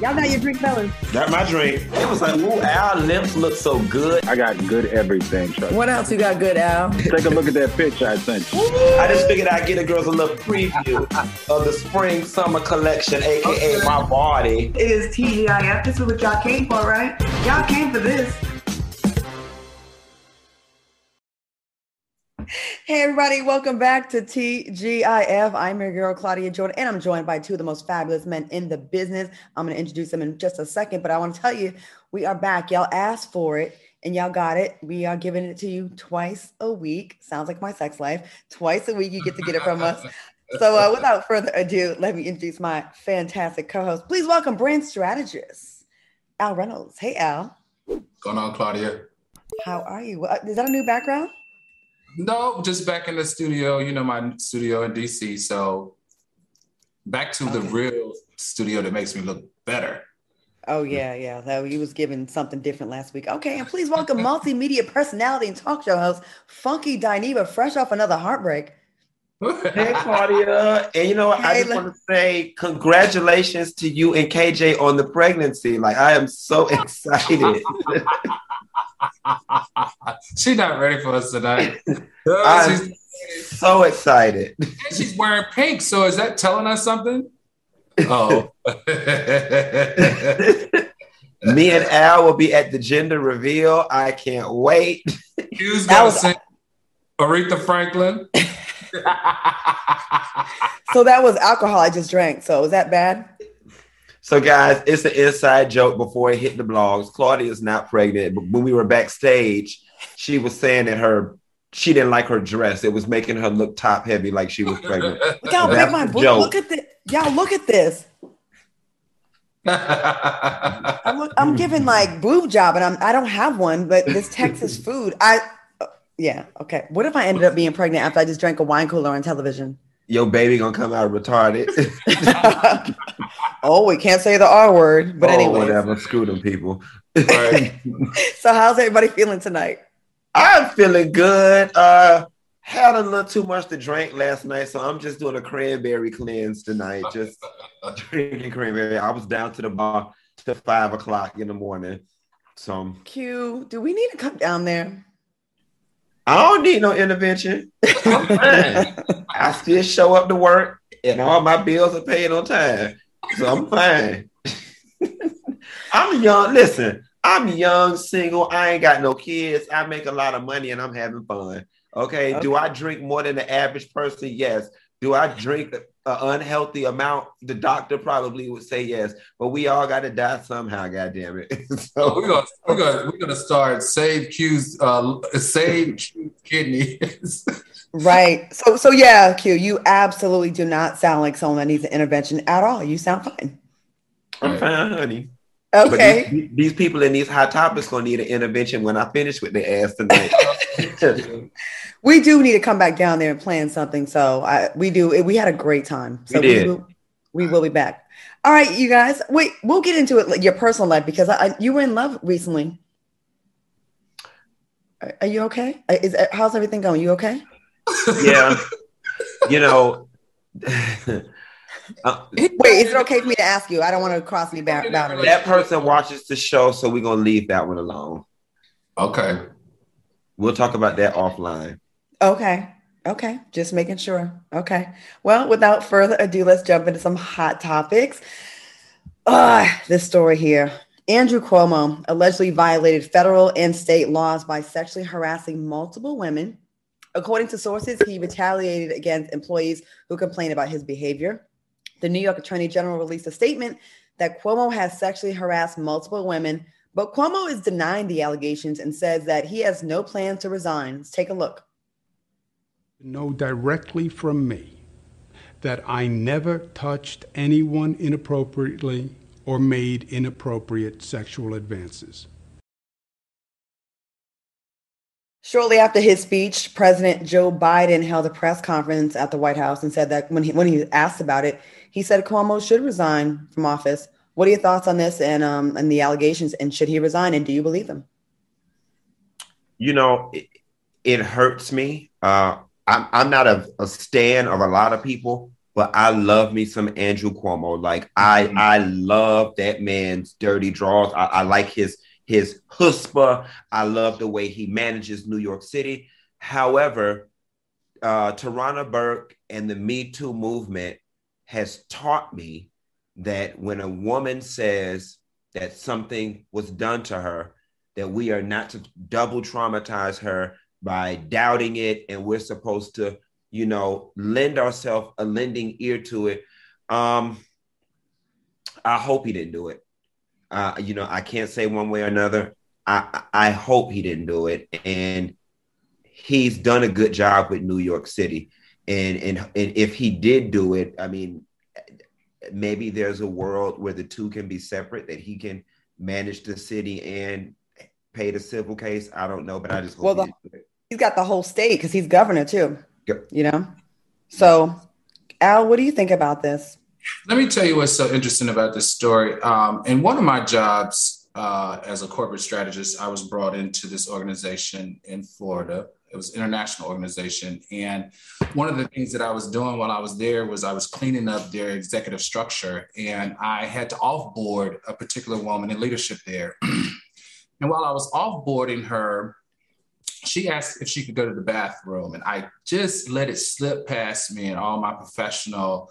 Y'all got your drink, fellas. Got my drink. It was like, ooh, our lips look so good. I got good everything, trust What else you got good, Al? Take a look at that picture I sent you. I just figured I'd get the girls a little preview of the spring summer collection, aka okay. my body. It is TGIF. This is what y'all came for, right? Y'all came for this. Hey, everybody, welcome back to TGIF. I'm your girl, Claudia Jordan, and I'm joined by two of the most fabulous men in the business. I'm going to introduce them in just a second, but I want to tell you, we are back. Y'all asked for it and y'all got it. We are giving it to you twice a week. Sounds like my sex life. Twice a week, you get to get it from us. So, uh, without further ado, let me introduce my fantastic co host. Please welcome brand strategist, Al Reynolds. Hey, Al. What's going on, Claudia? How are you? Is that a new background? No, just back in the studio. You know my studio in DC. So back to okay. the real studio that makes me look better. Oh yeah, yeah. That he was given something different last week. Okay, and please welcome multimedia personality and talk show host Funky Dineva, fresh off another heartbreak. hey Claudia, and you know what? Hey, I just want to say congratulations to you and KJ on the pregnancy. Like I am so excited. she's not ready for us tonight. I'm so excited. And she's wearing pink. So is that telling us something? Oh. Me and Al will be at the gender reveal. I can't wait. Who's gonna sing Aretha Franklin? so that was alcohol I just drank. So was that bad? So, guys, it's an inside joke before it hit the blogs. Claudia is not pregnant, but when we were backstage, she was saying that her she didn't like her dress. It was making her look top heavy, like she was pregnant. Look how big my boob. Look at this, y'all. Look at this. I'm, look, I'm giving like boob job, and I'm I don't have one, but this Texas food. I uh, yeah okay. What if I ended up being pregnant after I just drank a wine cooler on television? Your baby gonna come out retarded. oh, we can't say the R word, but oh, anyway, whatever. Screw them people. Right. so, how's everybody feeling tonight? I'm feeling good. Uh, had a little too much to drink last night, so I'm just doing a cranberry cleanse tonight. Just drinking cranberry. I was down to the bar to five o'clock in the morning. So, Q, do we need to come down there? I don't need no intervention. I'm fine. I still show up to work and all my bills are paid on time. So I'm fine. I'm young. Listen, I'm young, single. I ain't got no kids. I make a lot of money and I'm having fun. Okay. okay. Do I drink more than the average person? Yes. Do I drink an unhealthy amount? The doctor probably would say yes, but we all got to die somehow. God damn it! so we're gonna we're gonna we're gonna start save Q's uh, save Q's kidneys. right. So so yeah, Q, you absolutely do not sound like someone that needs an intervention at all. You sound fine. I'm fine, honey. Okay. These, these, people in these hot topics gonna need an intervention when I finish with their ass tonight. we do need to come back down there and plan something. So I, we do. We had a great time. So we did. We will, we will be back. All right, you guys. Wait, we'll get into it, your personal life, because I, you were in love recently. Are, are you okay? Uh, is uh, how's everything going? You okay? Yeah. you know. Uh, Wait, is it okay for me to ask you? I don't want to cross any boundaries. That person watches the show, so we're gonna leave that one alone. Okay. We'll talk about that offline. Okay. Okay. Just making sure. Okay. Well, without further ado, let's jump into some hot topics. Ah, this story here. Andrew Cuomo allegedly violated federal and state laws by sexually harassing multiple women. According to sources, he retaliated against employees who complained about his behavior. The New York Attorney General released a statement that Cuomo has sexually harassed multiple women, but Cuomo is denying the allegations and says that he has no plans to resign. Let's take a look. Know directly from me that I never touched anyone inappropriately or made inappropriate sexual advances. Shortly after his speech, President Joe Biden held a press conference at the White House and said that when he when he asked about it, he said Cuomo should resign from office. What are your thoughts on this and um and the allegations? And should he resign? And do you believe him? You know, it, it hurts me. Uh, I'm I'm not a, a stan of a lot of people, but I love me some Andrew Cuomo. Like I mm-hmm. I love that man's dirty draws. I, I like his his chutzpah. I love the way he manages New York City. However, uh, Tarana Burke and the Me Too movement has taught me that when a woman says that something was done to her, that we are not to double traumatize her by doubting it, and we're supposed to, you know, lend ourselves a lending ear to it. Um, I hope he didn't do it. Uh, you know, I can't say one way or another. I I hope he didn't do it, and he's done a good job with New York City. And and and if he did do it, I mean, maybe there's a world where the two can be separate. That he can manage the city and pay the civil case. I don't know, but I just well, the, he he's got the whole state because he's governor too. Yep. You know, so Al, what do you think about this? Let me tell you what's so interesting about this story. Um, in one of my jobs uh, as a corporate strategist, I was brought into this organization in Florida. It was an international organization. And one of the things that I was doing while I was there was I was cleaning up their executive structure. And I had to offboard a particular woman in leadership there. and while I was offboarding her, she asked if she could go to the bathroom. And I just let it slip past me and all my professional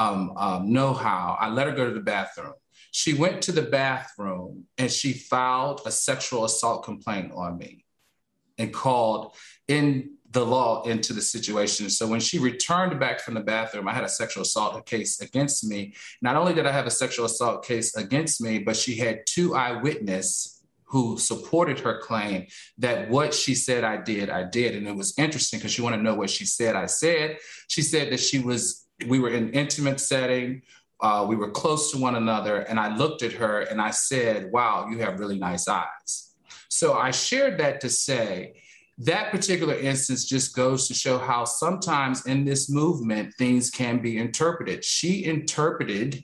um, um, know how. I let her go to the bathroom. She went to the bathroom and she filed a sexual assault complaint on me and called in the law into the situation. So when she returned back from the bathroom, I had a sexual assault case against me. Not only did I have a sexual assault case against me, but she had two eyewitnesses who supported her claim that what she said I did, I did. And it was interesting because you want to know what she said I said. She said that she was we were in intimate setting. Uh, we were close to one another. And I looked at her and I said, wow, you have really nice eyes. So I shared that to say that particular instance just goes to show how sometimes in this movement, things can be interpreted. She interpreted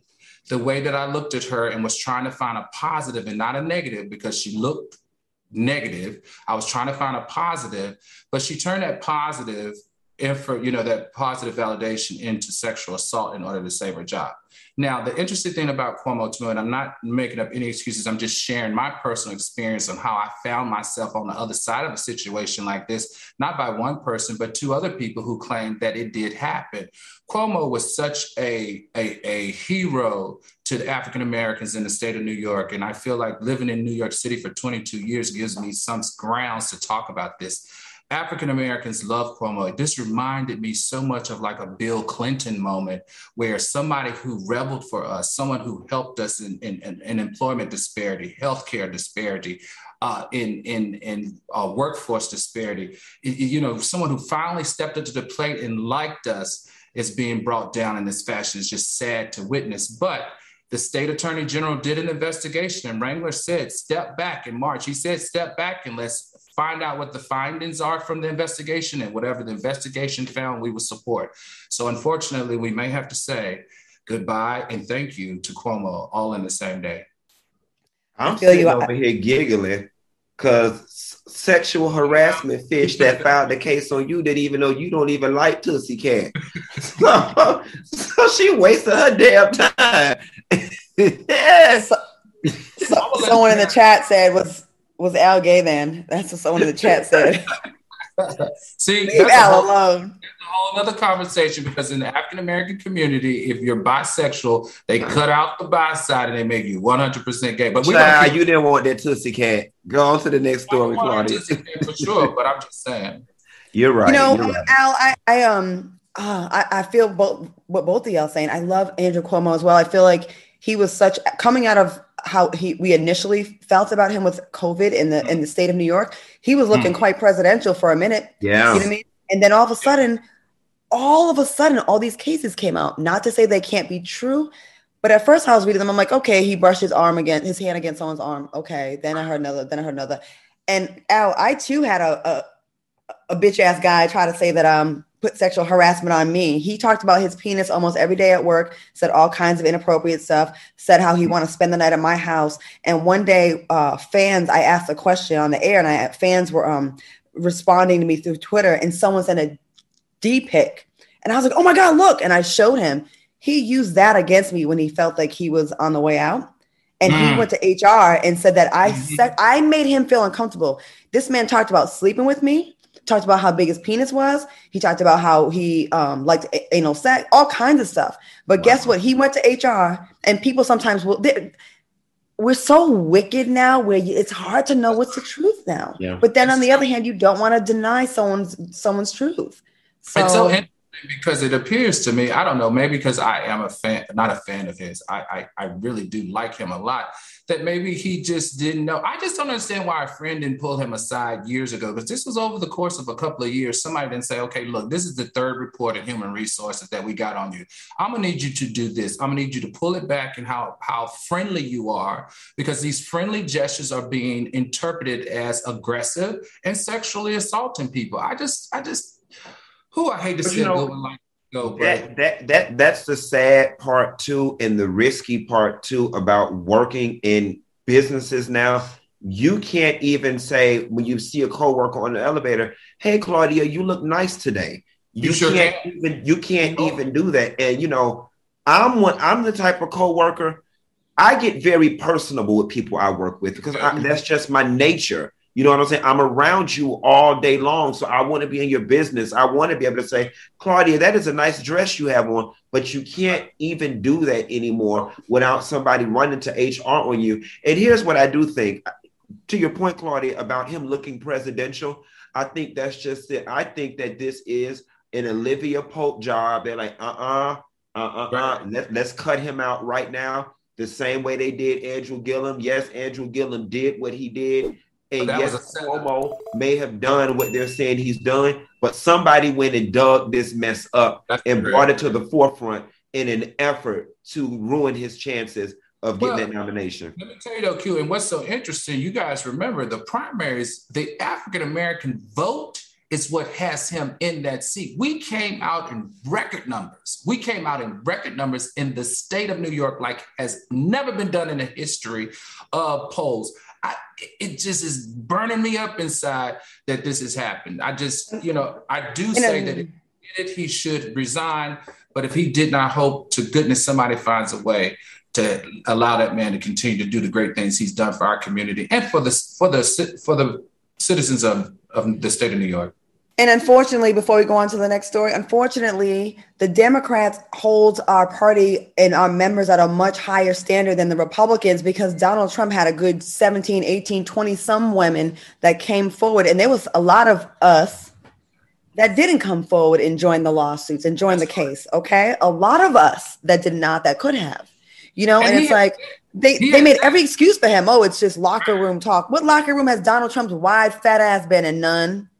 the way that I looked at her and was trying to find a positive and not a negative because she looked negative. I was trying to find a positive, but she turned that positive for you know that positive validation into sexual assault in order to save her job. Now, the interesting thing about Cuomo to me, and I'm not making up any excuses, I'm just sharing my personal experience on how I found myself on the other side of a situation like this, not by one person, but two other people who claimed that it did happen. Cuomo was such a, a, a hero to the African Americans in the state of New York. And I feel like living in New York City for 22 years gives me some grounds to talk about this. African Americans love Cuomo. This reminded me so much of like a Bill Clinton moment where somebody who rebelled for us, someone who helped us in, in, in employment disparity, healthcare disparity, uh, in in in uh, workforce disparity. you know, someone who finally stepped up to the plate and liked us is being brought down in this fashion. It's just sad to witness, but. The state attorney general did an investigation, and Wrangler said, "Step back." In March, he said, "Step back and let's find out what the findings are from the investigation, and whatever the investigation found, we will support. So, unfortunately, we may have to say goodbye and thank you to Cuomo all in the same day. I'm sitting you, over here giggling because sexual harassment fish that filed the case on you didn't even know you don't even like Tootsie Cat. so, so she wasted her damn time. yeah. So, so, someone in the chat said was was Al gay then? That's what someone in the chat said. See, leave Al alone. That's a whole other conversation because in the African American community, if you're bisexual, they cut out the bi side and they make you 100% gay. But we Child, keep- you didn't want that Tootsie Cat. Go on to the next story, Claudia. for sure, but I'm just saying. You're right. You know, right. Al, I, I um, uh, I, I feel both what both of y'all saying. I love Andrew Cuomo as well. I feel like he was such coming out of how he we initially felt about him with COVID in the in the state of New York. He was looking mm. quite presidential for a minute. Yeah. You know I mean? And then all of a sudden, all of a sudden, all these cases came out. Not to say they can't be true, But at first, I was reading them. I'm like, okay, he brushed his arm again, his hand against someone's arm. Okay. Then I heard another. Then I heard another. And Al, I too had a a, a bitch ass guy try to say that um put sexual harassment on me. He talked about his penis almost every day at work, said all kinds of inappropriate stuff, said how he want to spend the night at my house. And one day, uh, fans, I asked a question on the air, and I fans were um responding to me through Twitter, and someone sent a D pic, and I was like, oh my god, look! And I showed him. He used that against me when he felt like he was on the way out. And mm. he went to HR and said that I mm-hmm. said I made him feel uncomfortable. This man talked about sleeping with me talked about how big his penis was. He talked about how he um, liked anal sex, all kinds of stuff. But wow. guess what? He went to HR, and people sometimes will. We're so wicked now, where you, it's hard to know what's the truth now. Yeah. But then on the other hand, you don't want to deny someone's someone's truth. So, it's so interesting because it appears to me, I don't know, maybe because I am a fan, not a fan of his. I, I, I really do like him a lot. That maybe he just didn't know. I just don't understand why a friend didn't pull him aside years ago because this was over the course of a couple of years. Somebody didn't say, okay, look, this is the third report of human resources that we got on you. I'm gonna need you to do this. I'm gonna need you to pull it back and how how friendly you are because these friendly gestures are being interpreted as aggressive and sexually assaulting people. I just I just who I hate to but see you know, like go, that, that that that's the sad part too, and the risky part too about working in businesses now. You can't even say when you see a coworker on the elevator, "Hey, Claudia, you look nice today." You, you sure can't can. even you can't oh. even do that. And you know, I'm one. I'm the type of coworker. I get very personable with people I work with because I, mm-hmm. that's just my nature. You know what I'm saying? I'm around you all day long. So I want to be in your business. I want to be able to say, Claudia, that is a nice dress you have on, but you can't even do that anymore without somebody running to HR on you. And here's what I do think to your point, Claudia, about him looking presidential. I think that's just it. I think that this is an Olivia Pope job. They're like, uh uh-uh, uh, uh, uh. Let, let's cut him out right now. The same way they did Andrew Gillum. Yes, Andrew Gillum did what he did and yes, Cuomo may have done what they're saying he's done, but somebody went and dug this mess up That's and great. brought it to the forefront in an effort to ruin his chances of getting well, that nomination. Let me tell you though, Q, and what's so interesting, you guys remember the primaries, the African American vote is what has him in that seat. We came out in record numbers. We came out in record numbers in the state of New York, like has never been done in the history of polls. It just is burning me up inside that this has happened. I just, mm-hmm. you know, I do say that if he should resign, but if he did not hope to goodness somebody finds a way to allow that man to continue to do the great things he's done for our community and for the for the for the citizens of, of the state of New York. And unfortunately, before we go on to the next story, unfortunately, the Democrats hold our party and our members at a much higher standard than the Republicans because Donald Trump had a good 17, 18, 20 some women that came forward. And there was a lot of us that didn't come forward and join the lawsuits and join the case. Okay. A lot of us that did not, that could have, you know, and, and it's like, they, they made every excuse for him. Oh, it's just locker room talk. What locker room has Donald Trump's wide fat ass been in? None.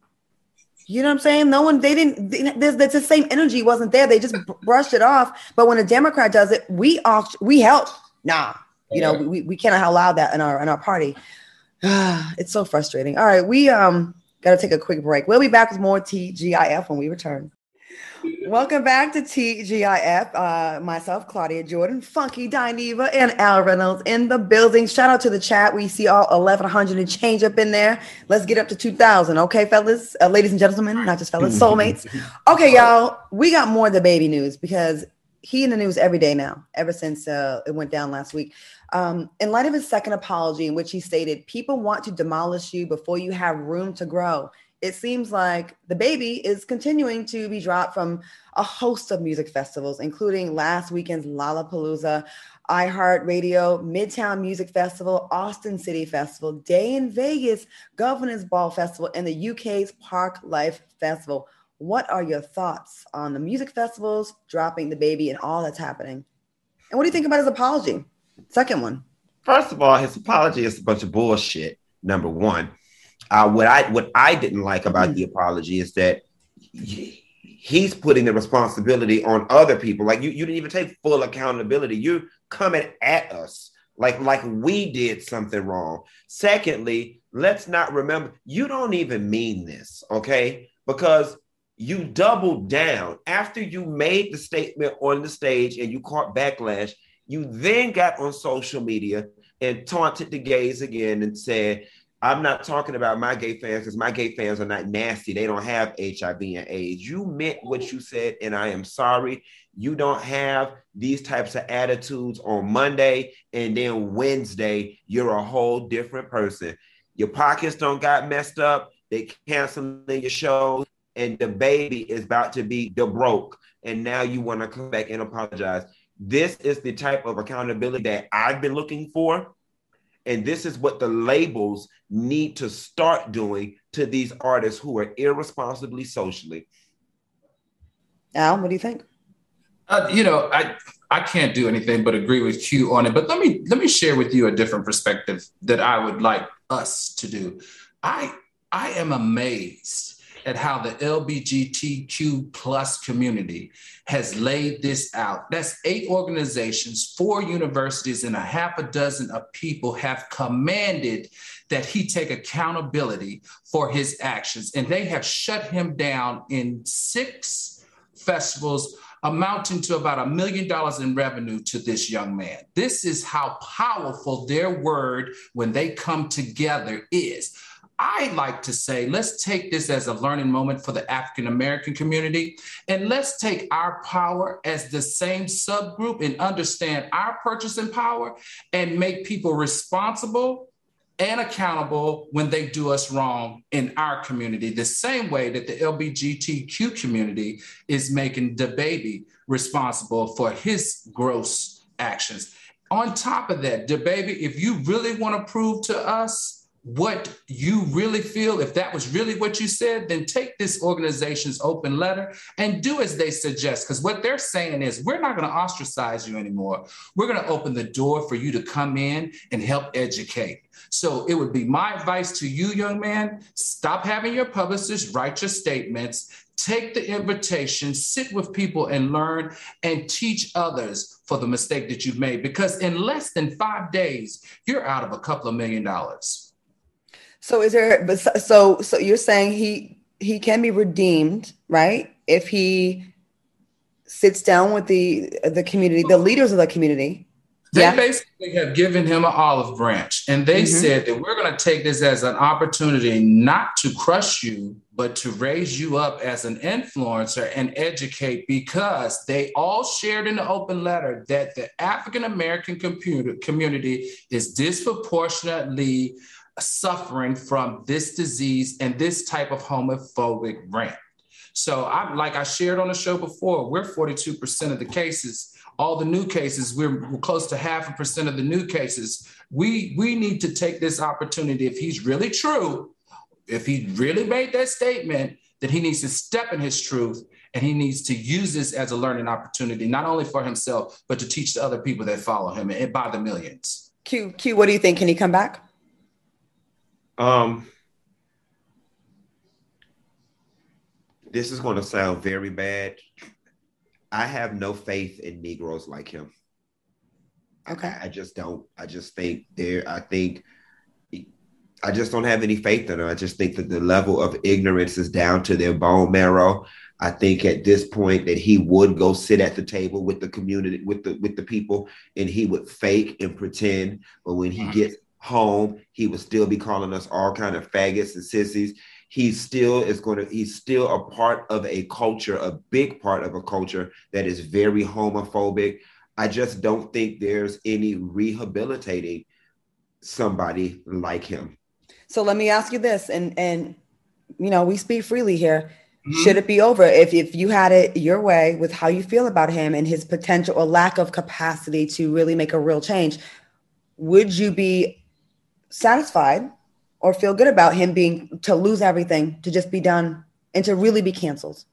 You know what I'm saying? No one, they didn't, there's, there's the same energy wasn't there. They just brushed it off. But when a Democrat does it, we off, we help. Nah, you know, we, we cannot allow that in our, in our party. it's so frustrating. All right. We, um, got to take a quick break. We'll be back with more TGIF when we return. Welcome back to TGIF. Uh, myself, Claudia Jordan, Funky Dineva, and Al Reynolds in the building. Shout out to the chat. We see all 1,100 and change up in there. Let's get up to 2,000. Okay, fellas, uh, ladies and gentlemen, not just fellas, soulmates. Okay, y'all, we got more DaBaby news because he in the news every day now, ever since uh, it went down last week. Um, in light of his second apology, in which he stated, People want to demolish you before you have room to grow it seems like DaBaby is continuing to be dropped from a host of music festivals, including last weekend's Lollapalooza, iHeartRadio, Midtown Music Festival, Austin City Festival, Day N Vegas, Governor's Ball Festival, and the UK's Parklife Festival. What are your thoughts on the music festivals, dropping DaBaby, and all that's happening? And what do you think about his apology? Second one. First of all, his apology is a bunch of bullshit. Number one. Uh, what I what I didn't like about the apology is that he's putting the responsibility on other people. Like you, you didn't even take full accountability. You're coming at us like like we did something wrong. Secondly, let's not remember you don't even mean this, okay? Because you doubled down after you made the statement on the stage and you caught backlash. You then got on social media and taunted the gays again and said, I'm not talking about my gay fans because my gay fans are not nasty. They don't have HIV and AIDS. You meant what you said, and I am sorry. You don't have these types of attitudes on Monday, and then Wednesday, you're a whole different person. Your pockets don't got messed up. They canceling your shows, and DaBaby is about to be the broke. And now you want to come back and apologize. This is the type of accountability that I've been looking for and this is what the labels need to start doing to these artists who are irresponsibly socially. Al, what do you think? Uh, you know, I I can't do anything but agree with Q on it. But let me let me share with you a different perspective that I would like us to do. I I am amazed at how the LGBTQ plus community has laid this out. That's eight organizations, four universities, and a half a dozen of people have commanded that he take accountability for his actions. And they have shut him down in six festivals amounting to about a million dollars in revenue to this young man. This is how powerful their word when they come together is. I like to say, let's take this as a learning moment for the African American community. And let's take our power as the same subgroup and understand our purchasing power and make people responsible and accountable when they do us wrong in our community, the same way that the LGBTQ community is making DaBaby responsible for his gross actions. On top of that, DaBaby, if you really want to prove to us what you really feel, if that was really what you said, then take this organization's open letter and do as they suggest. Because what they're saying is, we're not going to ostracize you anymore. We're going to open the door for you to come in and help educate. So it would be my advice to you, young man stop having your publicist write your statements. Take the invitation, sit with people and learn and teach others for the mistake that you've made. Because in less than five days, you're out of a couple of million dollars. So is there but so so you're saying he he can be redeemed, right? If he sits down with the the community, the leaders of the community. They yeah. basically have given him an olive branch and they mm-hmm. said that we're going to take this as an opportunity not to crush you, but to raise you up as an influencer and educate because they all shared in the open letter that the African American community is disproportionately suffering from this disease and this type of homophobic rant. So I like I shared on the show before, we're 42% of the cases. All the new cases, we're, we're close to half a percent of the new cases. We we need to take this opportunity if he's really true, if he really made that statement, that he needs to step in his truth and he needs to use this as a learning opportunity, not only for himself, but to teach the other people that follow him and by the millions. Q, Q, what do you think? Can he come back? Um, this is going to sound very bad. I have no faith in Negroes like him. Okay. I just don't. I just think there. I think. I just don't have any faith in them. I just think that the level of ignorance is down to their bone marrow. I think at this point that he would go sit at the table with the community, with the with the people, and he would fake and pretend. But when he mm-hmm. gets home, he would still be calling us all kind of faggots and sissies. He still is going to, he's still a part of a culture, a big part of a culture that is very homophobic. I just don't think there's any rehabilitating somebody like him. So let me ask you this, and and you know, we speak freely here. Mm-hmm. Should it be over if if you had it your way with how you feel about him and his potential or lack of capacity to really make a real change? Would you be satisfied or feel good about him being to lose everything, to just be done, and to really be canceled.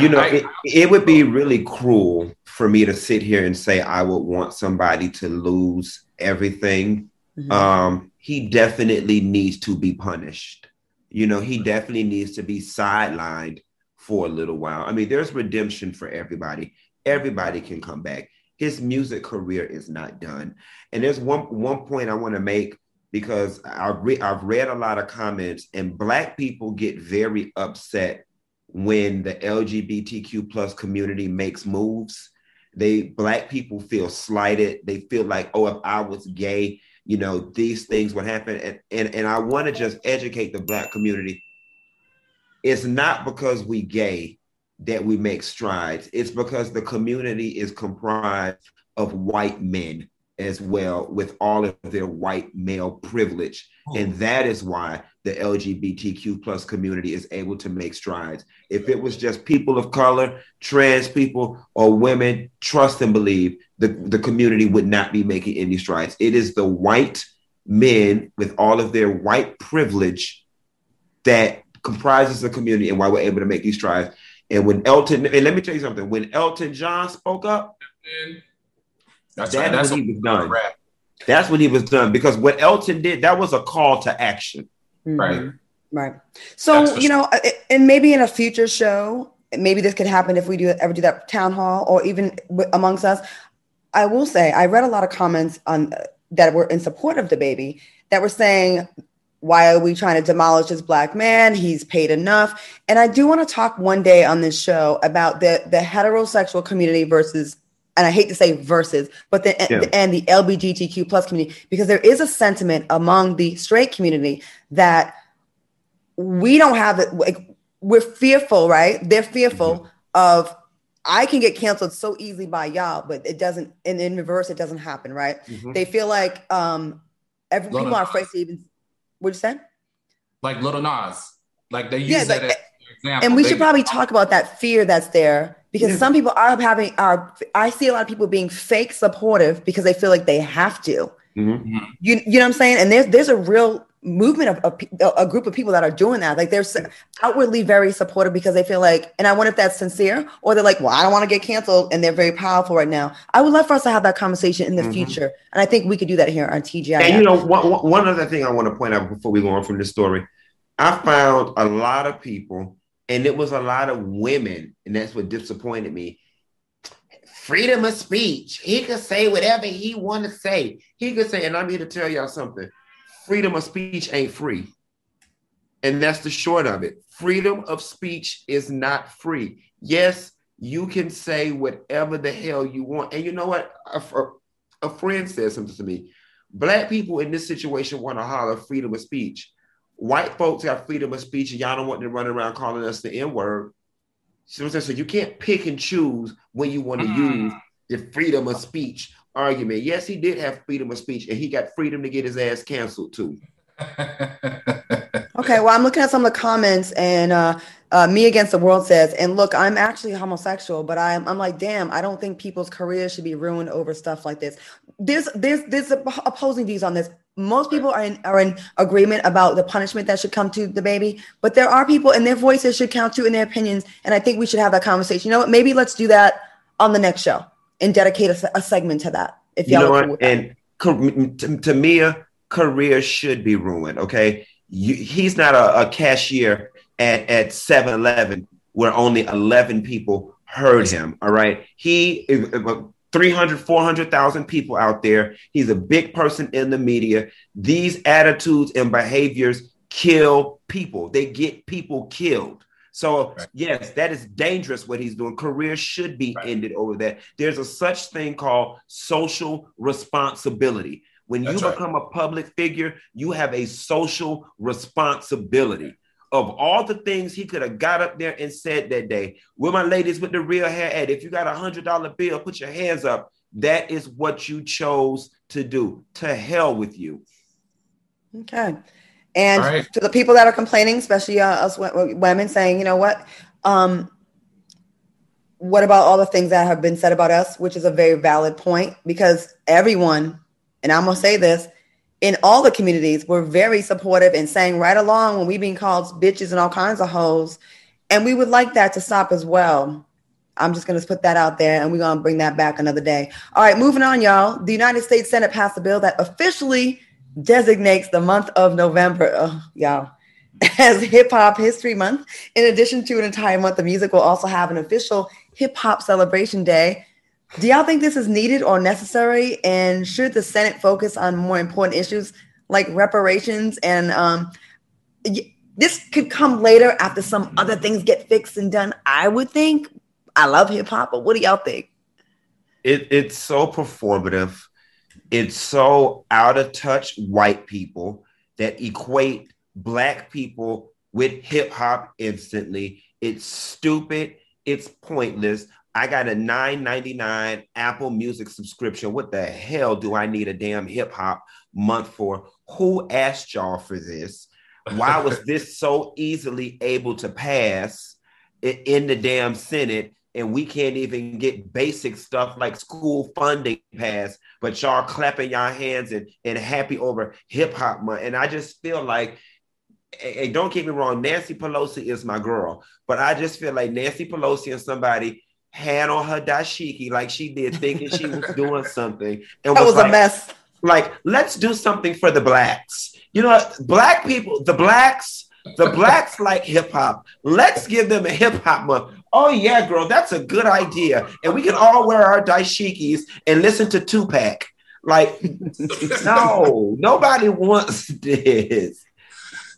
You know, it, it would be really cruel for me to sit here and say I would want somebody to lose everything. Mm-hmm. Um, he definitely needs to be punished. You know, he definitely needs to be sidelined for a little while. I mean, there's redemption for everybody. Everybody can come back. His music career is not done. And there's one one point I want to make because I've, re- I've read a lot of comments, and Black people get very upset when the LGBTQ plus community makes moves. They Black people feel slighted. They feel like, oh, if I was gay, you know, these things would happen. And and, and I want to just educate the Black community. It's not because we gay that we make strides. It's because the community is comprised of white men as well with all of their white male privilege. Oh. and that is why the lgbtq plus community is able to make strides. If it was just people of color trans people or women trust and believe the, the community would not be making any strides. It is the white men with all of their white privilege that comprises the community and why we're able to make these strides. And when elton and let me tell you something when elton john spoke up that's that. That's what he was done. Rap. That's what he was done because what Elton did, that was a call to action. Mm-hmm. Right. Right. So, you know, and maybe in a future show, maybe this could happen if we do ever do that town hall or even amongst us. I will say, I read a lot of comments on that were in support of DaBaby that were saying, why are we trying to demolish this black man? He's paid enough. And I do want to talk one day on this show about the, the heterosexual community versus and I hate to say versus, but the yeah. and the LGBTQ plus community, because there is a sentiment among the straight community that we don't have it. Like, we're fearful, right? They're fearful mm-hmm. of I can get canceled so easily by y'all, but it doesn't. In, in reverse, it doesn't happen, right? Mm-hmm. They feel like um, every Little people are afraid to even. What you say? Like Lil Nas, like they use yeah, that like, as example. And we they, should probably talk about that fear that's there because yeah. some people are having are I see a lot of people being fake supportive because they feel like they have to. Mm-hmm. You you know what I'm saying? And there's there's a real movement of, of, a group of people that are doing that. Like they're outwardly very supportive because they feel like, and I wonder if that's sincere or they're like, well, I don't want to get canceled, and they're very powerful right now. I would love for us to have that conversation in the mm-hmm. future, and I think we could do that here on TGI. And you know, one, one other thing I want to point out before we go on from this story, I found a lot of people and it was a lot of women, and that's what disappointed me. Freedom of speech. He could say whatever he want to say. He could say, and I'm here to tell y'all something. Freedom of speech ain't free. And that's the short of it. Freedom of speech is not free. Yes, you can say whatever the hell you want. And you know what? A, a friend said something to me. Black people in this situation want to holler freedom of speech white folks have freedom of speech and y'all don't want to run around calling us the N word. So, so you can't pick and choose when you want to mm. use the freedom of speech argument. Yes, he did have freedom of speech and he got freedom to get his ass canceled too. okay, well, I'm looking at some of the comments, and uh, uh, me against the world says, and look, I'm actually homosexual, but I'm, I'm like, damn, I don't think people's careers should be ruined over stuff like this. There's there's there's opposing views on this most people are in are in agreement about the punishment that should come to DaBaby, but there are people and their voices should count too in their opinions. And I think we should have that conversation. You know what? Maybe let's do that on the next show and dedicate a, a segment to that. If y'all you know what? and to, to Mia, career should be ruined. Okay, you, he's not a, a cashier at at 7-Eleven where only eleven people heard him. All right, he 300, 400,000 people out there. He's a big person in the media. These attitudes and behaviors kill people, they get people killed. So, right. yes, that is dangerous what he's doing. Careers should be right. ended over that. There's a such thing called social responsibility. When That's you become right. a public figure, you have a social responsibility of all the things he could have got up there and said that day. Where my ladies with the real hair at? If you got a hundred dollar bill, put your hands up. That is what you chose to do. To hell with you. Okay. And right. to the people that are complaining, especially uh, us women, saying, you know what, um, what about all the things that have been said about us, which is a very valid point because everyone, and I'm gonna say this, in all the communities were very supportive and saying right along when we being called bitches and all kinds of hoes. And we would like that to stop as well. I'm just going to put that out there and we're going to bring that back another day. All right, moving on, y'all. The United States Senate passed a bill that officially designates the month of November. Oh, y'all. as Hip Hop History Month. In addition to an entire month of music, we'll also have an official Hip Hop Celebration Day. Do y'all think this is needed or necessary? And should the Senate focus on more important issues like reparations? And um, this could come later after some other things get fixed and done. I would think. I love hip hop, but what do y'all think? It, it's so performative. It's so out of touch white people that equate black people with hip hop instantly. It's stupid. It's pointless. I got a $9.99 Apple Music subscription. What the hell do I need a damn hip hop month for? Who asked y'all for this? Why was this so easily able to pass in the damn Senate? And we can't even get basic stuff like school funding passed, but y'all clapping y'all hands and, and happy over hip hop month. And I just feel like and don't get me wrong, Nancy Pelosi is my girl, but I just feel like Nancy Pelosi and somebody had on her dashiki like she did, thinking she was doing something, and that was, was like, a mess. Like, let's do something for the blacks. You know, black people, the blacks, the blacks like hip hop. Let's give them a hip hop month. Oh yeah, girl, that's a good idea, and we can all wear our dashikis and listen to Tupac. Like, no, nobody wants this.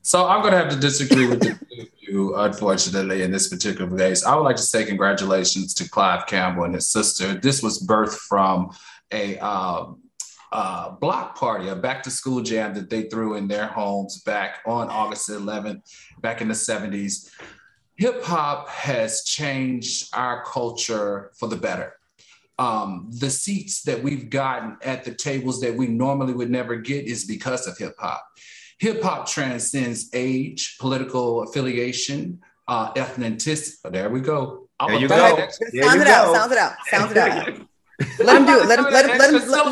So I'm going to have to disagree with you, unfortunately, in this particular case. I would like to say congratulations to Clive Campbell and his sister. This was birthed from a uh, block party, a back to school jam that they threw in their homes back on August 11th, back in the 70s. Hip hop has changed our culture for the better. Um, the seats that we've gotten at the tables that we normally would never get is because of hip hop. Hip hop transcends age, political affiliation, uh, ethnicity. Oh, there we go. There you go. There sounds it go. out. Sounds it out. Sounds it out. let him do it. Let him. Let him. Let him. Let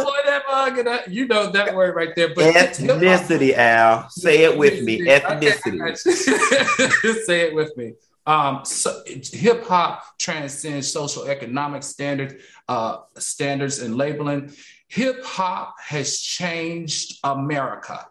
him. Let him. You know that word right there. But ethnicity, Al. Say it with me. Ethnicity. Say it with me. Um, so hip hop transcends social economic standards, uh, standards and labeling. Hip hop has changed America.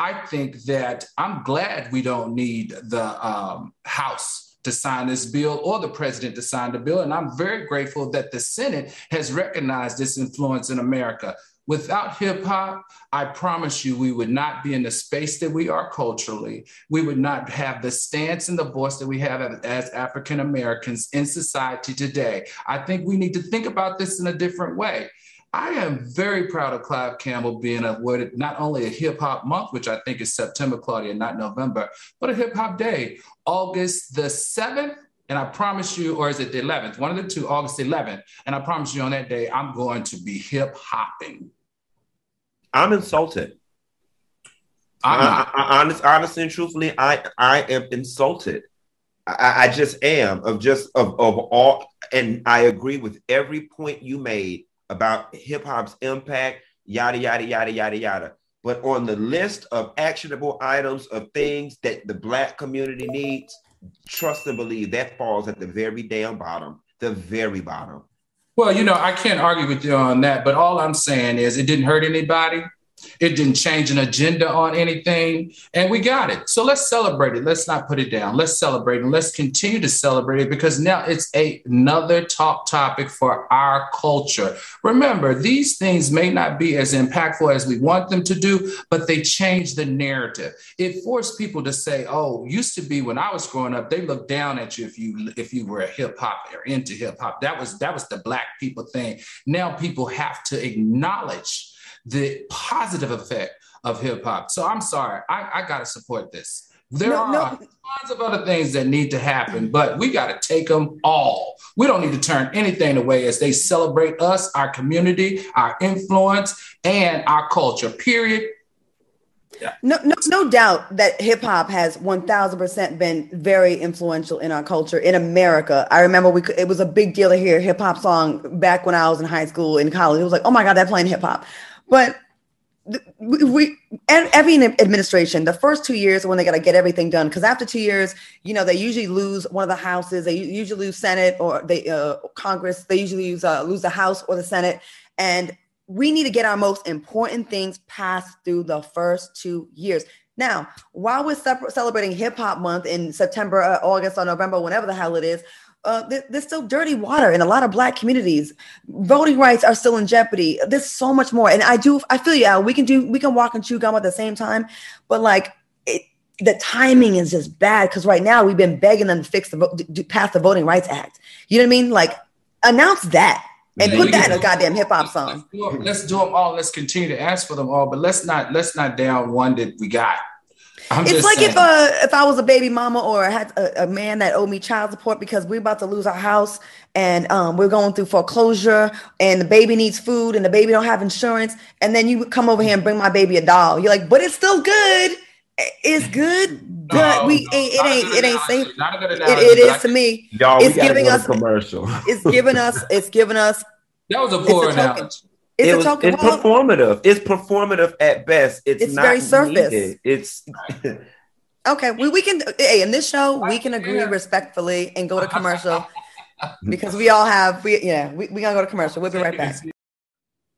I think that I'm glad we don't need the um, House to sign this bill or the president to sign the bill. And I'm very grateful that the Senate has recognized this influence in America. Without hip hop, I promise you, we would not be in the space that we are culturally. We would not have the stance and the voice that we have as African Americans in society today. I think we need to think about this in a different way. I am very proud of Clive Campbell being awarded not only a hip hop month, which I think is September, Claudia, not November, but a hip hop day, August the 7th. And I promise you, or is it the 11th? One of the two, August 11th. And I promise you on that day, I'm going to be hip hopping. I'm insulted. I, I, honest, honestly and truthfully, I, I am insulted. I, I just am of just of, of all, and I agree with every point you made about hip hop's impact, yada, yada, yada, yada, yada. But on the list of actionable items of things that the Black community needs, trust and believe that falls at the very damn bottom, the very bottom. Well, you know, I can't argue with you on that, but all I'm saying is it didn't hurt anybody. It didn't change an agenda on anything, and we got it. So let's celebrate it. Let's not put it down. Let's celebrate and let's continue to celebrate it because now it's a, another top topic for our culture. Remember, these things may not be as impactful as we want them to do, but they change the narrative. It forced people to say, "Oh, used to be when I was growing up, they looked down at you if you if you were a hip hop or into hip hop. That was that was the black people thing. Now people have to acknowledge." The positive effect of hip hop. So I'm sorry, I, I got to support this. There no, are no. tons of other things that need to happen, but we got to take them all. We don't need to turn anything away as they celebrate us, our community, our influence, and our culture, period. Yeah. No, no, no doubt that hip hop has one thousand percent been very influential in our culture in America. I remember we it was a big deal to hear a hip hop song back when I was in high school in college. It was like, oh my god, they're playing hip hop. But we every administration the first two years when they got to get everything done because after two years you know they usually lose one of the houses they usually lose senate or they uh, congress they usually lose, uh, lose the house or the senate. And we need to get our most important things passed through the first two years. Now, while we're celebrating Hip Hop Month in September, uh, August, or November, whenever the hell it is, uh, there, there's still dirty water in a lot of black communities. Voting rights are still in jeopardy. There's so much more, and I do. I feel you. Al. We can do. We can walk and chew gum at the same time, but like it, the timing is just bad because right now we've been begging them to fix the to pass the Voting Rights Act. You know what I mean? Like announce that and put that in a goddamn hip hop song. Let's do, let's do them all. Let's continue to ask for them all, but let's not let's not down one that we got. I'm it's like saying. if uh if I was a baby mama or I had a, a, man that owed me child support because we're about to lose our house and um we're going through foreclosure and the baby needs food and the baby don't have insurance and then you come over here and bring my baby a doll. You're like, but it's still good. It's good, but no, we no, ain't, it ain't it ain't safe. It, it is to me. Y'all, it's giving us commercial. it's giving us it's giving us. That was a poor analogy. It's it was, it's performative. It's performative at best. It's, it's very surface. Needed. It's okay. We, we can hey in this show we can agree respectfully and go to commercial because we all have we yeah we we gonna go to commercial. We'll be right back.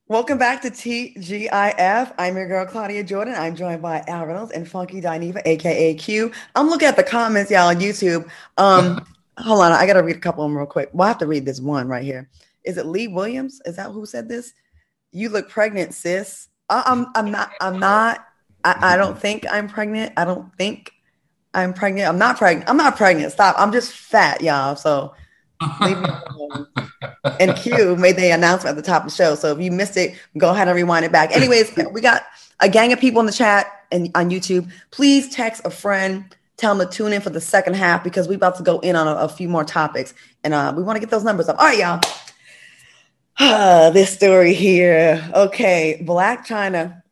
Welcome back to TGIF. I'm your girl Claudia Jordan. I'm joined by Al Reynolds and Funky Dineva, aka Q. I'm looking at the comments, y'all, on YouTube. Um, hold on, I gotta read a couple of them real quick. Well, I have to read this one right here. Is it Lee Williams? Is that who said this? You look pregnant, sis. I, I'm I'm not I'm not I, I don't think I'm pregnant. I don't think I'm pregnant. I'm not pregnant. I'm not pregnant. Stop. I'm just fat, y'all. So leave me alone and Q made the announcement at the top of the show. So if you missed it, go ahead and rewind it back. Anyways, we got a gang of people in the chat and on YouTube. Please text a friend, tell them to tune in for the second half because we're about to go in on a, a few more topics and uh, we want to get those numbers up. All right, y'all. This story here. Okay, Blac Chyna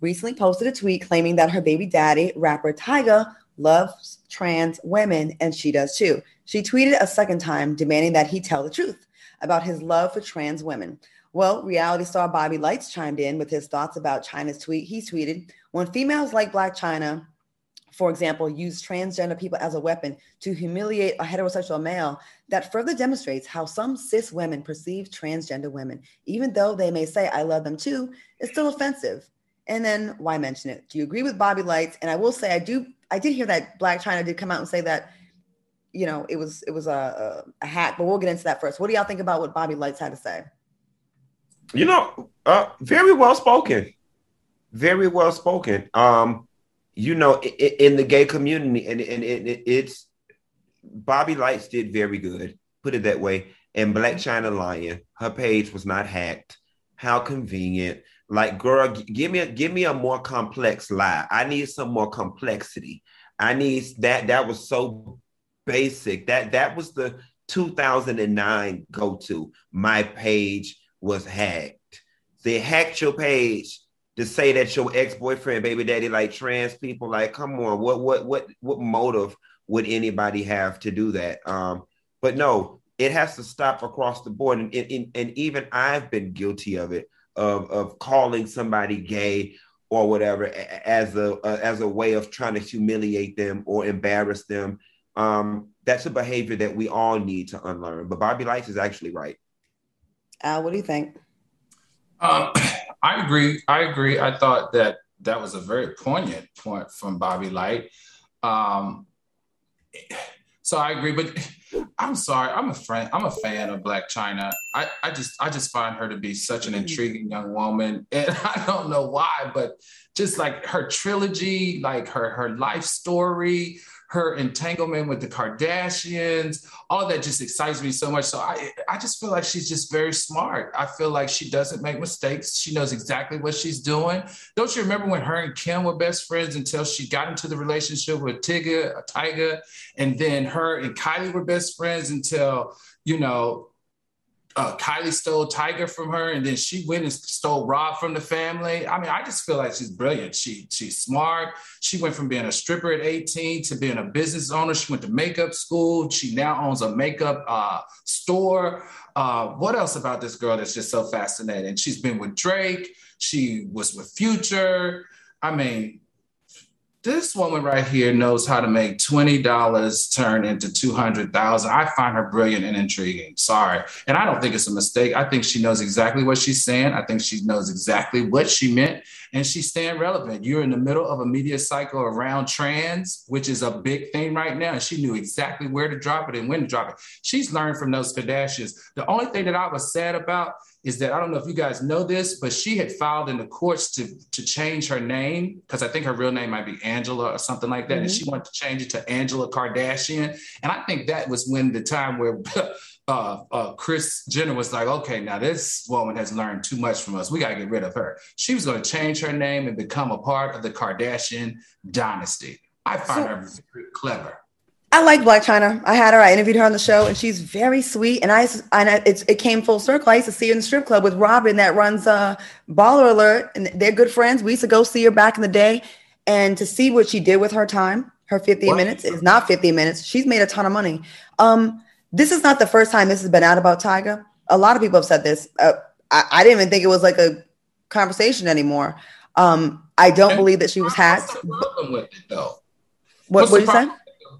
recently posted a tweet claiming that her baby daddy, rapper Tyga, loves trans women and she does too. She tweeted a second time demanding that he tell the truth about his love for trans women. Well, reality star Bobby Lytes chimed in with his thoughts about Chyna's tweet. He tweeted, When females like Blac Chyna, for example, use transgender people as a weapon to humiliate a heterosexual male, that further demonstrates how some cis women perceive transgender women. Even though they may say, I love them too, it's still offensive. And then why mention it? Do you agree with Bobby Lytes? And I will say, I do, I did hear that Blac Chyna did come out and say that you know, it was it was a, a, hack. But we'll get into that first. What do y'all think about what Bobby Lytes had to say? You know, uh, very well spoken, very well spoken. Um, you know, in, in the gay community, and, and it, it's Bobby Lytes did very good. Put it that way. And Black mm-hmm. Chyna Lion, her page was not hacked. How convenient. Like, girl, give me a give me a more complex lie. I need some more complexity. I need that. That was so basic. That that was the 2009 go to. My page was hacked. They hacked your page to say that your ex boyfriend, baby daddy, like trans people. Like, come on, what what what what motive would anybody have to do that? Um, but no, it has to stop across the board. And, and, and even I've been guilty of it, of, of calling somebody gay or whatever as a, as a way of trying to humiliate them or embarrass them um, that's a behavior that we all need to unlearn. But Bobby Lytes is actually right. Al, what do you think? Um, I agree. I agree. I thought that that was a very poignant point from Bobby Lyte. Um, so I agree, but I'm sorry. I'm a friend. I'm a fan of Blac Chyna. I, I just I just find her to be such an intriguing young woman, and I don't know why, but just like her trilogy, like her her life story, her entanglement with the Kardashians, all that just excites me so much. So I, I just feel like she's just very smart. I feel like she doesn't make mistakes. She knows exactly what she's doing. Don't you remember when her and Kim were best friends until she got into the relationship with Tigger, Tyga, and then her and Kylie were best friends until you know uh, Kylie stole Tyga from her, and then she went and stole Rob from the family. I mean, I just feel like she's brilliant. She she's smart. She went from being a stripper at 18 to being a business owner. She went to makeup school. She now owns a makeup uh, store. Uh, what else about this girl that's just so fascinating? She's been with Drake. She was with Future. I mean, this woman right here knows how to make $20 turn into 200,000. I find her brilliant and intriguing. Sorry. And I don't think it's a mistake. I think she knows exactly what she's saying. I think she knows exactly what she meant and she's staying relevant. You're in the middle of a media cycle around trans, which is a big thing right now. And she knew exactly where to drop it and when to drop it. She's learned from those Kardashians. The only thing that I was sad about is that I don't know if you guys know this, but she had filed in the courts to, to change her name because I think her real name might be Angela or something like that. Mm-hmm. And she wanted to change it to Angela Kardashian. And I think that was when the time where uh, uh, Kris Jenner was like, okay, now this woman has learned too much from us. We got to get rid of her. She was going to change her name and become a part of the Kardashian dynasty. I find so, her very clever. I like Blac Chyna. I had her. I interviewed her on the show, and she's very sweet. And I and I, it's, it came full circle. I used to see her in the strip club with Robin that runs uh, Baller Alert, and they're good friends. We used to go see her back in the day, and to see what she did with her time, her 15 what? minutes is not 15 minutes. She's made a ton of money. Um, this is not the first time this has been out about Tyga. A lot of people have said this. Uh, I, I, didn't even think it was like a conversation anymore. Um, I don't and believe that she was hacked. What's the problem with it, though? What, what you say?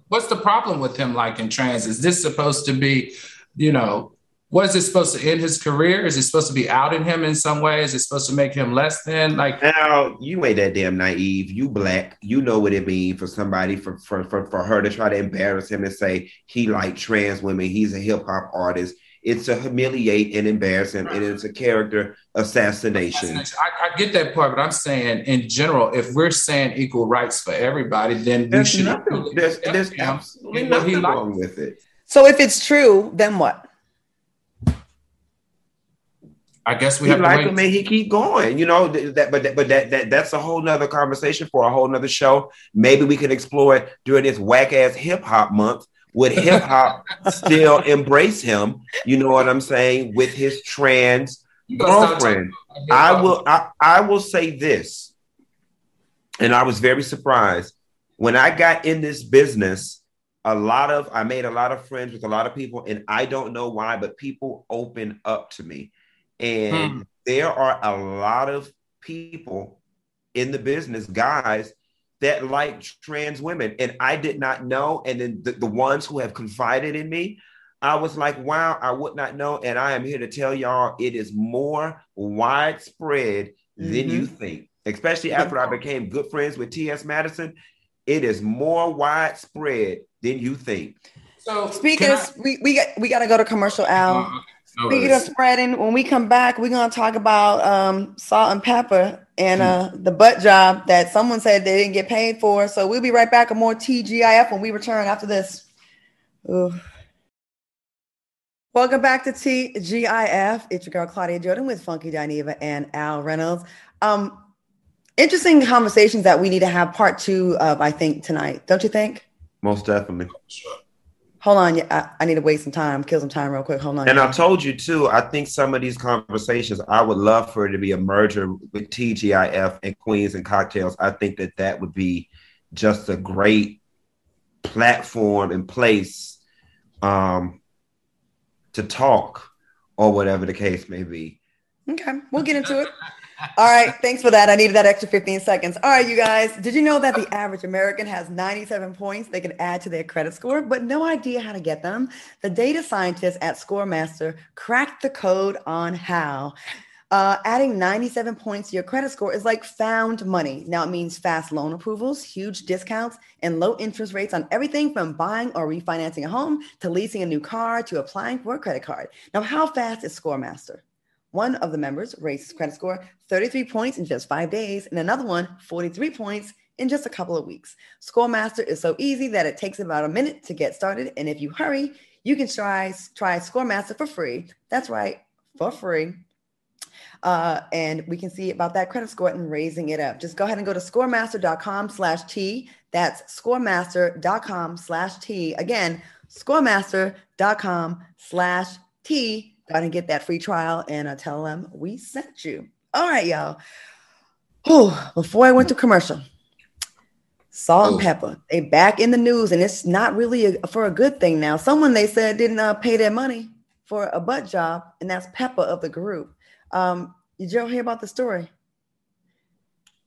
What's the problem with him like in trans? Is this supposed to be, you know, what is it supposed to end his career? Is it supposed to be outing him in some way? Is it supposed to make him less than like now you ain't that damn naive. You black, you know what it means for somebody for for, for, for her to try to embarrass him and say he like trans women, he's a hip hop artist. It's to humiliate and embarrass him, and it's a character assassination. I, I, get that part, but I'm saying in general, if we're saying equal rights for everybody, then there's we should. Nothing, there's, there's absolutely nothing wrong with it. So if it's true, then what? I guess we he have like him and he keep going. You know that, but but that, that that's a whole nother conversation for a whole nother show. Maybe we can explore it during this whack ass hip hop month. Would hip hop still embrace him? You know what I'm saying with his trans girlfriend. I will I, I will say this, and I was very surprised when I got in this business. A lot of I made a lot of friends with a lot of people, and I don't know why, but people open up to me and hmm. there are a lot of people in the business, guys, that like trans women. And I did not know. And then the, the ones who have confided in me, I was like, wow, I would not know. And I am here to tell y'all it is more widespread mm-hmm. than you think, especially after I became good friends with T.S. Madison. It is more widespread than you think. So speaking of, we, we got we got to go to commercial, Al. Speaking of spreading, when we come back, we're gonna talk about um, Salt-N-Pepa and uh, the butt job that someone said they didn't get paid for. So we'll be right back with more TGIF when we return after this. Ooh. Welcome back to TGIF. It's your girl Claudia Jordan with Funky Dineva and Al Reynolds. Um, interesting conversations that we need to have part two of, I think, tonight. Don't you think? Most definitely. Sure. Hold on, I, I need to waste some time, kill some time real quick. Hold on. And I told you too. I think some of these conversations, I would love for it to be a merger with TGIF and Queens and Cocktails. I think that that would be just a great platform and place um, to talk, or whatever the case may be. Okay, we'll get into it. All right, thanks for that. I needed that extra 15 seconds. All right, you guys, did you know that the average American has 97 points they can add to their credit score, but no idea how to get them? The data scientists at Scoremaster cracked the code on how. Uh, adding 97 points to your credit score is like found money. Now it means fast loan approvals, huge discounts, and low interest rates on everything from buying or refinancing a home to leasing a new car to applying for a credit card. Now, how fast is Scoremaster? One of the members raised his credit score 33 points in just five days, and another one 43 points in just a couple of weeks. Scoremaster is so easy that it takes about a minute to get started, and if you hurry, you can try try Scoremaster for free. That's right, for free. Uh, and we can see about that credit score and raising it up. Just go ahead and go to scoremaster.com slash T. That's scoremaster.com slash T. Again, scoremaster.com slash T Go ahead and get that free trial and uh, tell them we sent you. All right, y'all. Oh, before I went to commercial, Salt-N-Pepa, they back in the news, and it's not really a, for a good thing now. Someone they said didn't uh, pay their money for a butt job, and that's Pepa of the group. Um, did you hear about the story?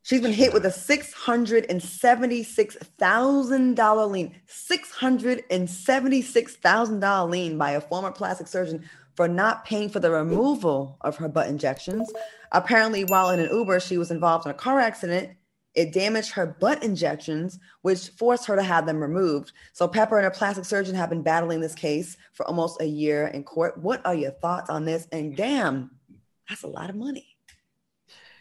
She's been hit with a six hundred and seventy-six thousand dollar lien. Six hundred and seventy-six thousand dollar lien by a former plastic surgeon for not paying for the removal of her butt injections. Apparently, while in an Uber, she was involved in a car accident. It damaged her butt injections, which forced her to have them removed. So Pepa and her plastic surgeon have been battling this case for almost a year in court. What are your thoughts on this? And damn, that's a lot of money.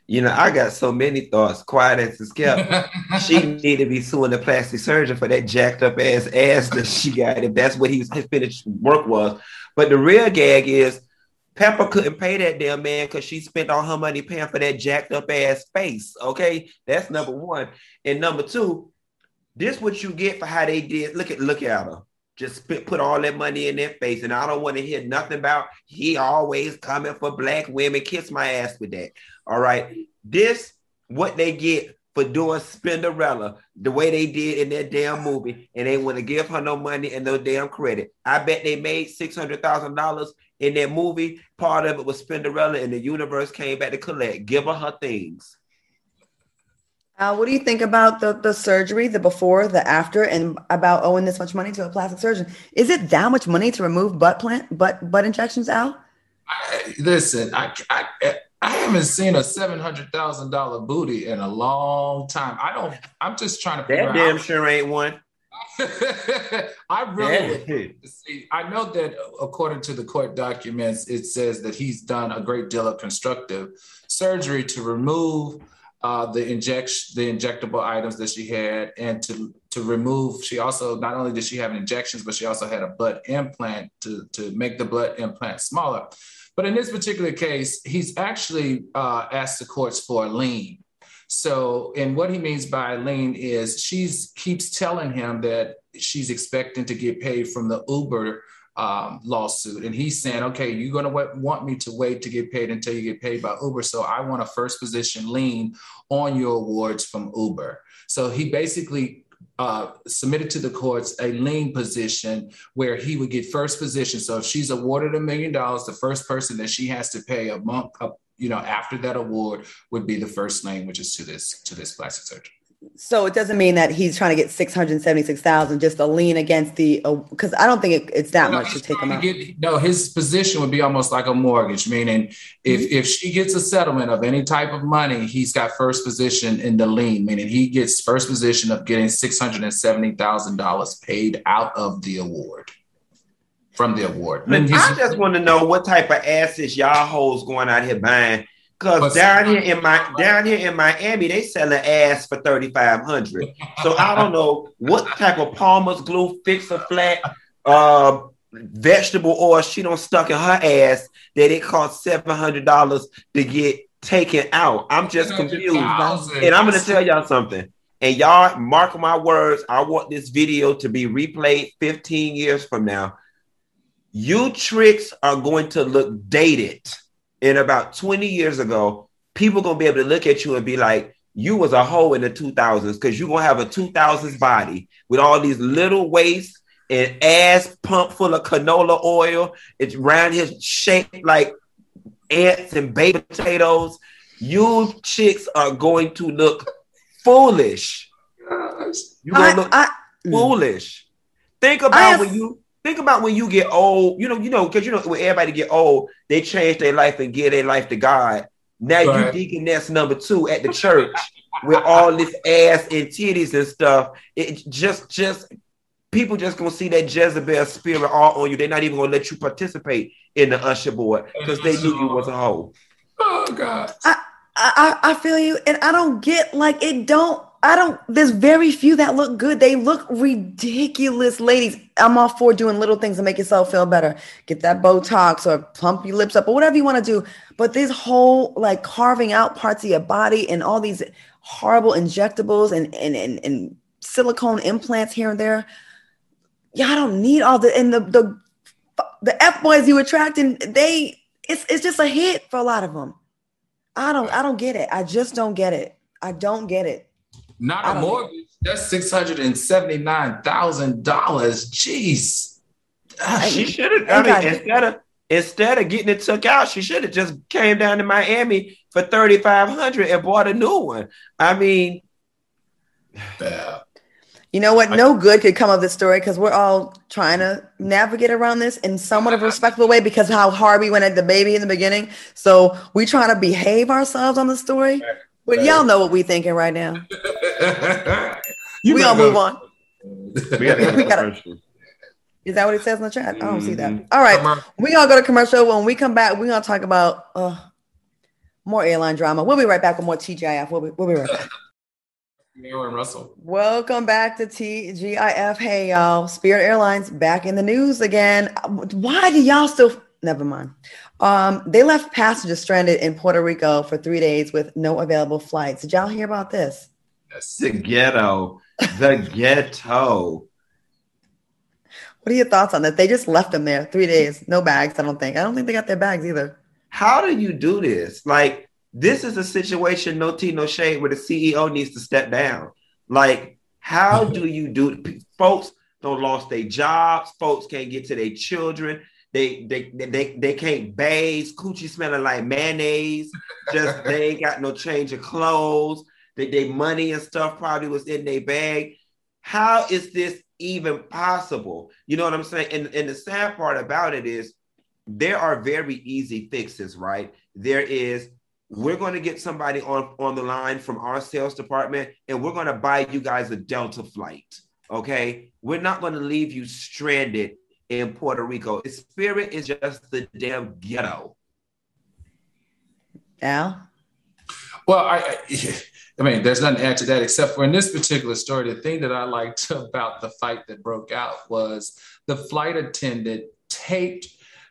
You know, I got so many thoughts. Quiet as it's kept. she need to be suing the plastic surgeon for that jacked up ass ass that she got. If that's what he was, his finished work was. But the real gag is Pepa couldn't pay that damn man because she spent all her money paying for that jacked up ass face. Okay, that's number one. And number two, this what you get for how they did. Look at look at her. Just put all that money in their face, and I don't want to hear nothing about he always coming for black women. Kiss my ass with that. All right, this what they get for doing Spinderella the way they did in that damn movie, and they want to give her no money and no damn credit. I bet they made six hundred thousand dollars in that movie. Part of it was Spinderella, and the universe came back to collect. Give her her things. Uh, what do you think about the, the surgery, the before, the after, and about owing this much money to a plastic surgeon? Is it that much money to remove butt plant butt butt injections, Al? I, listen, I, I I haven't seen a seven hundred thousand dollar booty in a long time. I don't. I'm just trying to. That damn out. sure ain't one. I really yeah. see. I know that according to the court documents, it says that he's done a great deal of constructive surgery to remove uh, the injection, the injectable items that she had, and to to remove. She also not only did she have injections, but she also had a butt implant to to make the butt implant smaller. But in this particular case, he's actually uh, asked the courts for a lien. So, and what he means by lien is she keeps telling him that she's expecting to get paid from the Uber um, lawsuit, and he's saying, "Okay, you're going to want me to wait to get paid until you get paid by Uber, so I want a first position lien on your awards from Uber." So he basically uh, submitted to the courts a lien position where he would get first position. So if she's awarded a million dollars, the first person that she has to pay a month, you know, after that award would be the first lien, which is to this to this plastic surgeon so it doesn't mean that he's trying to get 676,000 just a lien against the because uh, I don't think it, it's that no, much to take him out. Get, no, his position would be almost like a mortgage, meaning if mm-hmm. if she gets a settlement of any type of money, he's got first position in the lien, meaning he gets first position of getting $670,000 paid out of the award. From the award. I just want to know what type of assets y'all hoes going out here buying Cause down here in my down here in Miami, they selling ass for thirty five hundred. So I don't know what type of Palmer's glue fix a flat uh, vegetable oil she don't stuck in her ass that it cost seven hundred dollars to get taken out. I'm just confused, and I'm gonna tell y'all something. And y'all mark my words. I want this video to be replayed 15 years from now. You tricks are going to look dated in about 20 years ago, people gonna be able to look at you and be like, you was a hoe in the 2000s because you're gonna have a 2000s body with all these little waists and ass pump full of canola oil. It's round here shaped like ants and baby potatoes. You chicks are going to look foolish. You're gonna I, look I, foolish. Think about have, when you Think about when you get old, you know, you know, because you know, when everybody get old, they change their life and give their life to God. Now right. you deaconess number two at the church with all this ass and titties and stuff. It just, just people just gonna see that Jezebel spirit all on you. They're not even gonna let you participate in the usher board because they knew you was a hoe. Oh God. I, I I feel you, and I don't get like it. Don't I don't, there's very few that look good. They look ridiculous, ladies. I'm all for doing little things to make yourself feel better. Get that Botox or plump your lips up or whatever you want to do. But this whole like carving out parts of your body and all these horrible injectables and, and, and, and silicone implants here and there. y'all don't need all the, and the, the, the F boys you attracting, they, it's, it's just a hit for a lot of them. I don't, I don't get it. I just don't get it. I don't get it. Not a mortgage. That's six hundred and seventy nine thousand dollars. Jeez. Ah, she should have. I mean, instead of Instead of getting it took out, she should have just came down to Miami for 3500 and bought a new one. I mean, Yeah. You know what? No good could come of this story because we're all trying to navigate around this in somewhat of a respectful way because how hard we went at the baby in the beginning. So we trying to behave ourselves on the story. But y'all know what we thinking right now. You we better all move on. We gotta We gotta- commercial. Is that what it says in the chat? I don't see that. Mhm. All right. Commer- We gonna go to commercial. When we come back, we're gonna talk about uh, more airline drama. We'll be right back with more TGIF. We'll be, we'll be right back. Aaron Russell. Welcome back to TGIF. Hey y'all, Spirit Airlines back in the news again. Why do y'all still? Never mind. Um, they left passengers stranded in Puerto Rico for three days with no available flights. Did y'all hear about this? The ghetto, the ghetto. What are your thoughts on that? They just left them there three days, no bags. I don't think. I don't think they got their bags either. How do you do this? Like, this is a situation, no tea, no shade, where the CEO needs to step down. Like, how mm-hmm. do you do folks don't lost their jobs, folks can't get to their children, they they they they can't bathe, coochie smelling like mayonnaise, just they ain't got no change of clothes, they, they money and stuff probably was in their bag. How is this even possible? You know what I'm saying? And, and the sad part about it is there are very easy fixes, right? There is we're going to get somebody on on the line from our sales department and we're going to buy you guys a Delta flight. Okay? We're not going to leave you stranded in Puerto Rico. Spirit is just the damn ghetto. Al, Well, I, I, I mean, there's nothing to add to that except for in this particular story, the thing that I liked about the fight that broke out was the flight attendant taped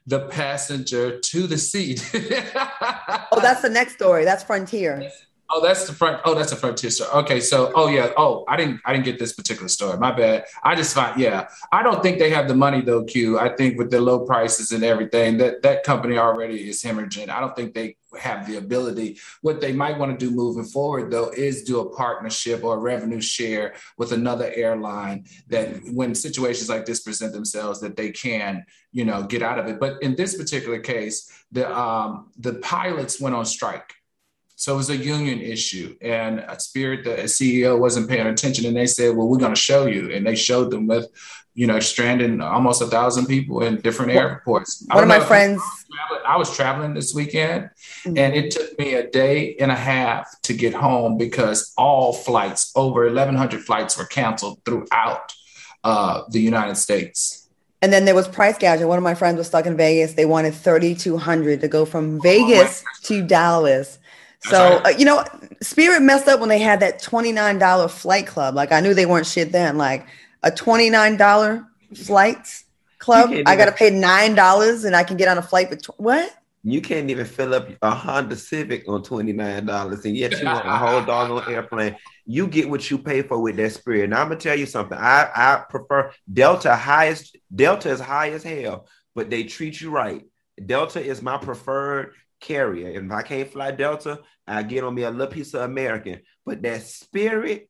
the passenger to the seat. oh, that's the next story. That's Frontier. Oh, that's the front. Oh, that's the frontier story. Okay, so oh yeah. Oh, I didn't I didn't get this particular story. My bad. I just find yeah. I don't think they have the money though, Q. I think with the low prices and everything, that that company already is hemorrhaging. I don't think they have the ability. What they might want to do moving forward though is do a partnership or a revenue share with another airline that when situations like this present themselves that they can, you know, get out of it. But in this particular case, the um the pilots went on strike. So it was a union issue, and a Spirit, the CEO, wasn't paying attention, and they said, "Well, we're going to show you," and they showed them with, you know, stranding almost a thousand people in different airports. One of my know if you friends. I was traveling this weekend, Mhm. and it took me a day and a half to get home because all flights, over 1,100 flights, were canceled throughout uh, the United States. And then there was price gouging. One of my friends was stuck in Vegas. They wanted thirty two hundred to go from Vegas to Dallas. So right. uh, you know, Spirit messed up when they had that twenty nine dollar flight club. Like I knew they weren't shit then. Like a twenty nine dollar flight club. I got to pay nine dollars and I can get on a flight with tw- what? You can't even fill up a Honda Civic on twenty nine dollars, and yet you want a whole doggone airplane. You get what you pay for with that Spirit. Now I'm gonna tell you something. I I prefer Delta highest. Delta is high as hell, but they treat you right. Delta is my preferred carrier. And if I can't fly Delta, I get on me a little piece of American. But that Spirit,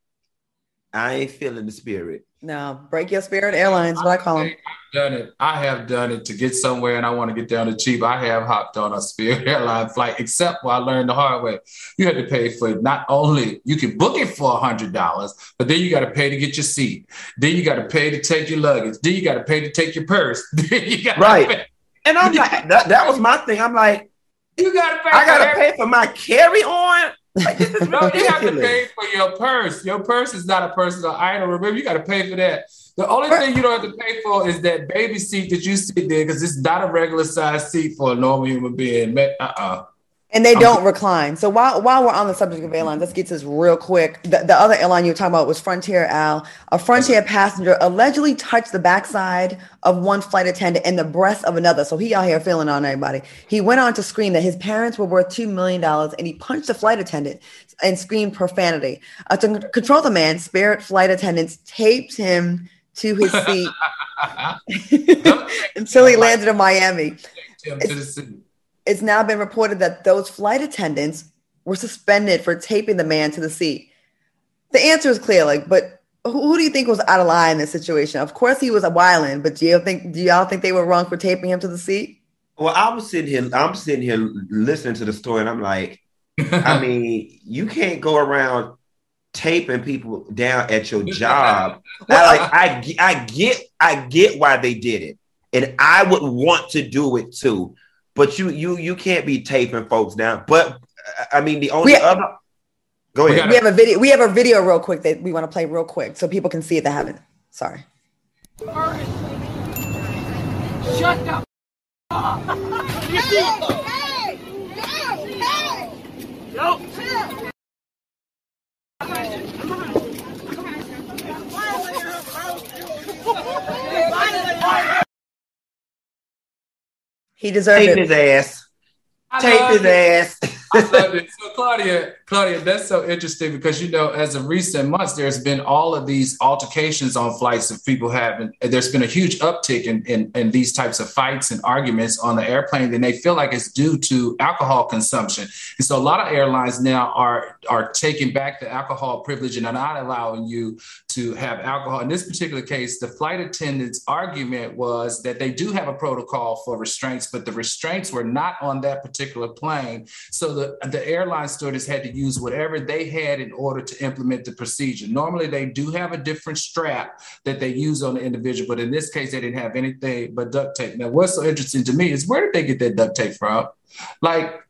I ain't feeling the Spirit. No, break your spirit airlines. What I call them. I've done it. I have done it to get somewhere and I want to get down to cheap. I have hopped on a Spirit airline flight, except where I learned the hard way. You had to pay for it. Not only you can book it for a hundred dollars, but then you got to pay to get your seat. Then you got to pay to take your luggage. Then you got to pay to take your purse. Then you got Right. And I'm like, that, that was my thing. I'm like, You got to pay. I for gotta everything. pay for my carry on. Like, No, you have to pay for your purse. Your purse is not a personal item. Remember, you got to pay for that. The only thing you don't have to pay for is that baby seat that you sit there because it's not a regular size seat for a normal human being. Uh uh And they don't recline. So while while we're on the subject of airlines, let's get to this real quick. The, the other airline you were talking about was Frontier Al. A Frontier passenger allegedly touched the backside of one flight attendant and the breast of another. So he out here feeling on everybody. He went on to scream that his parents were worth two million dollars, and he punched the flight attendant and screamed profanity. Uh, to control the man, Spirit flight attendants taped him to his seat until he landed in Miami. To the. It's now been reported that those flight attendants were suspended for taping the man to the seat. The answer is clear, like, but who, who do you think was out of line in this situation? Of course, he was a wildin', but do you think do y'all think they were wrong for taping him to the seat? Well, I was sitting here, I'm sitting here listening to the story, and I'm like, I mean, you can't go around taping people down at your job. I, like I, I get, I get why they did it, and I would want to do it too. But you, you, you can't be taping folks down. But I mean, the only We- other. Go ahead. We have a video. We have a video real quick that we want to play real quick so people can see it that haven't. Sorry. Shut the up. You see? Yo. He deserved Tape it. his ass. I Tape his it. ass. So Claudia, Claudia, that's so interesting because you know, as of recent months, there's been all of these altercations on flights of people having. There's been a huge uptick in, in in these types of fights and arguments on the airplane, and they feel like it's due to alcohol consumption. And so, a lot of airlines now are are taking back the alcohol privilege and are not allowing you to have alcohol. In this particular case, the flight attendant's argument was that they do have a protocol for restraints, but the restraints were not on that particular plane. So the, the airline stewardess had to use whatever they had in order to implement the procedure. Normally, they do have a different strap that they use on the individual, but in this case, they didn't have anything but duct tape. Now, what's so interesting to me is where did they get that duct tape from? Like,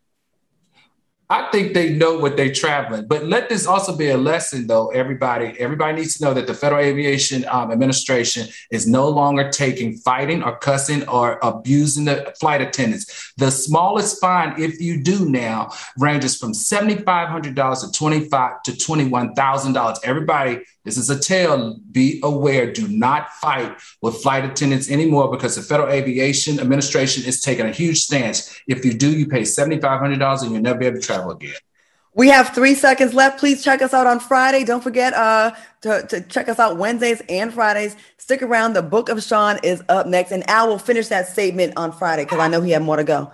I think they know what they're traveling, but let this also be a lesson, though. Everybody, everybody needs to know that the Federal Aviation um, Administration is no longer taking fighting or cussing or abusing the flight attendants. The smallest fine, if you do now, ranges from seventy-five hundred dollars to twenty-five to twenty-one thousand dollars. Everybody, this is a tale. Be aware. Do not fight with flight attendants anymore because the Federal Aviation Administration is taking a huge stance. If you do, you pay seventy-five hundred dollars and you'll never be able to again. We have three seconds left. Please check us out on Friday. Don't forget uh, to, to check us out Wednesdays and Fridays. Stick around. The Book of Sean is up next, and Al will finish that statement on Friday because I know he had more to go.